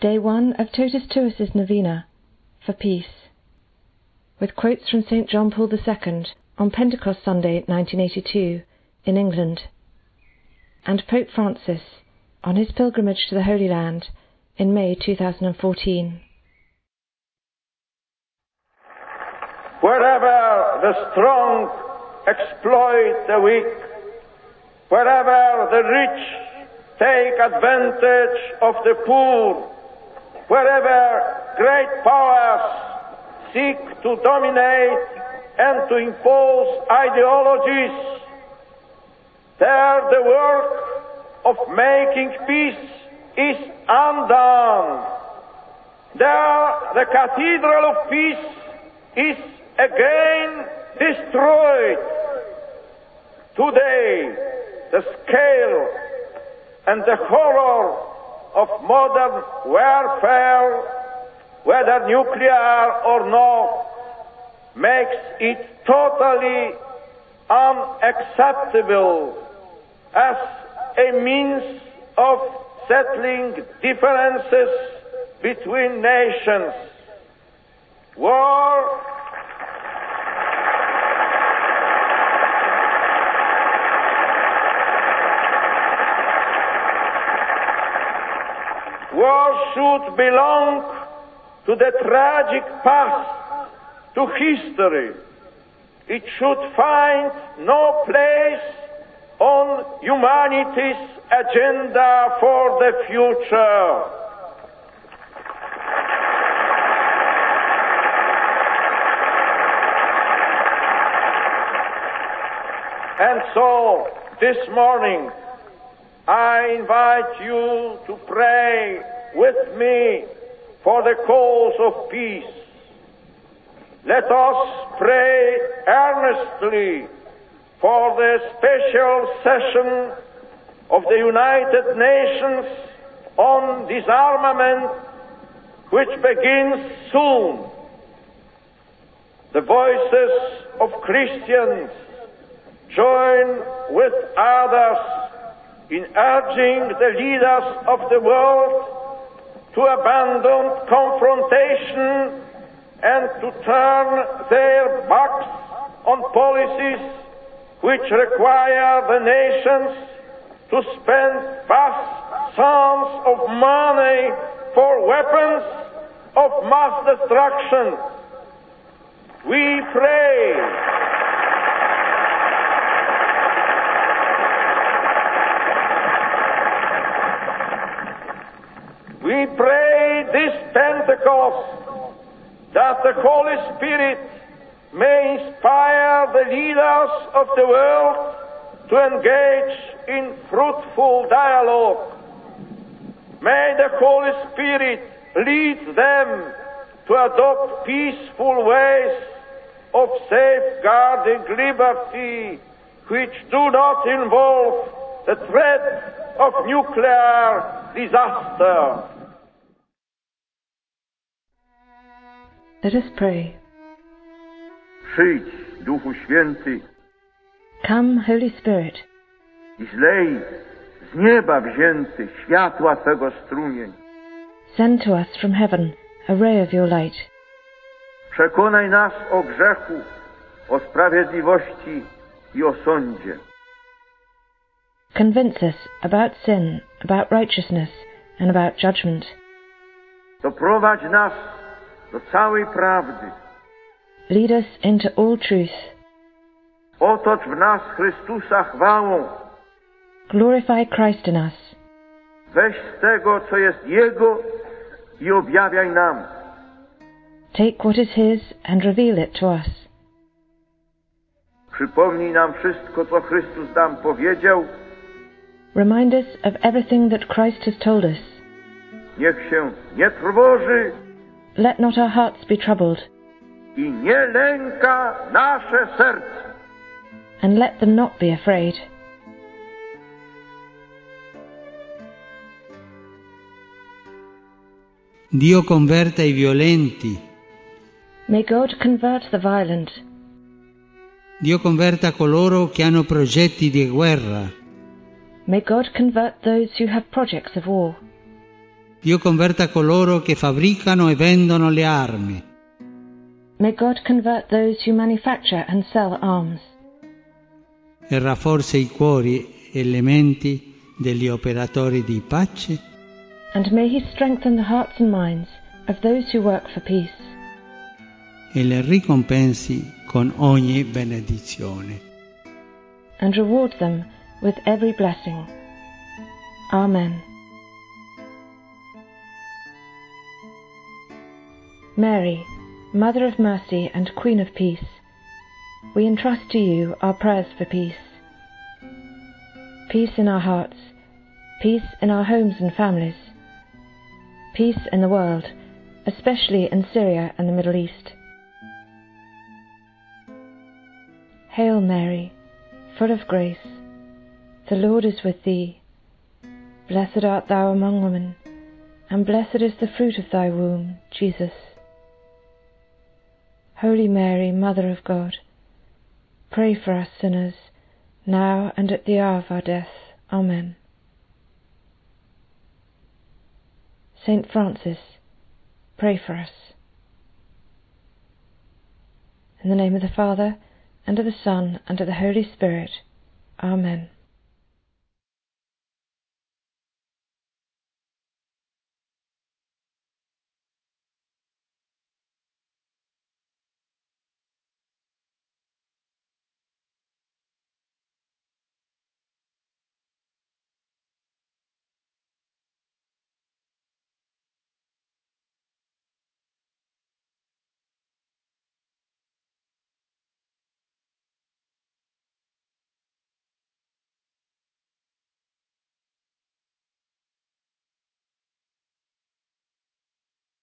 Day 1 of Totus2us's Novena for Peace, with quotes from St. John Paul II on Pentecost Sunday 1982 in England, and Pope Francis on his pilgrimage to the Holy Land in May 2014. Wherever the strong exploit the weak, wherever the rich take advantage of the poor, wherever great powers seek to dominate and to impose ideologies, there the work of making peace is undone. There the cathedral of peace is again destroyed. Today, the scale and the horror of modern warfare, whether nuclear or not, makes it totally unacceptable as a means of settling differences between nations. War should belong to the tragic past, to history. It should find no place on humanity's agenda for the future. And so, this morning, I invite you to pray with me for the cause of peace. Let us pray earnestly for the special session of the United Nations on disarmament which begins soon. The voices of Christians join with others in urging the leaders of the world to abandon confrontation and to turn their backs on policies which require the nations to spend vast sums of money for weapons of mass destruction. We pray We pray this Pentecost that the Holy Spirit may inspire the leaders of the world to engage in fruitful dialogue. May the Holy Spirit lead them to adopt peaceful ways of safeguarding liberty which do not involve the threat of nuclear disaster. Let us pray. Przyjdź, Duchu Święty, Come, Holy Spirit, i zlej z nieba wzięty światła Twego strumień. send to us from heaven a ray of your light. Przekonaj nas o grzechu, o sprawiedliwości i o sądzie. Convince us about sin, about righteousness, and about judgment. Doprowadź nas do całej prawdy. Lead us into all truth. Otocz w nas Chrystusa chwałą. Glorify Christ in us. Weź z tego, co jest Jego i objawiaj nam. Take what is His and reveal it to us. Przypomnij nam wszystko, co Chrystus nam powiedział. Remind us of everything that Christ has told us. Niech się nie trwoży Let not our hearts be troubled, i nie lęka nasze serce. and let them not be afraid. Dio converta i violenti, May God convert the violent. Dio converta coloro che hanno progetti di guerra, May God convert those who have projects of war. Dio converta coloro che fabbricano e vendono le armi. May God convert those who manufacture and sell arms. e rafforza i cuori e le menti degli operatori di pace And may He strengthen the hearts and minds of those who work for peace. e le ricompensi con ogni benedizione. and reward them with every blessing. Amen. Mary, Mother of Mercy and Queen of Peace, we entrust to you our prayers for peace. Peace in our hearts, peace in our homes and families, peace in the world, especially in Syria and the Middle East. Hail Mary, full of grace, the Lord is with thee. Blessed art thou among women, and blessed is the fruit of thy womb, Jesus. Holy Mary, Mother of God, pray for us sinners, now and at the hour of our death. Amen. Saint Francis, pray for us. In the name of the Father, and of the Son, and of the Holy Spirit. Amen.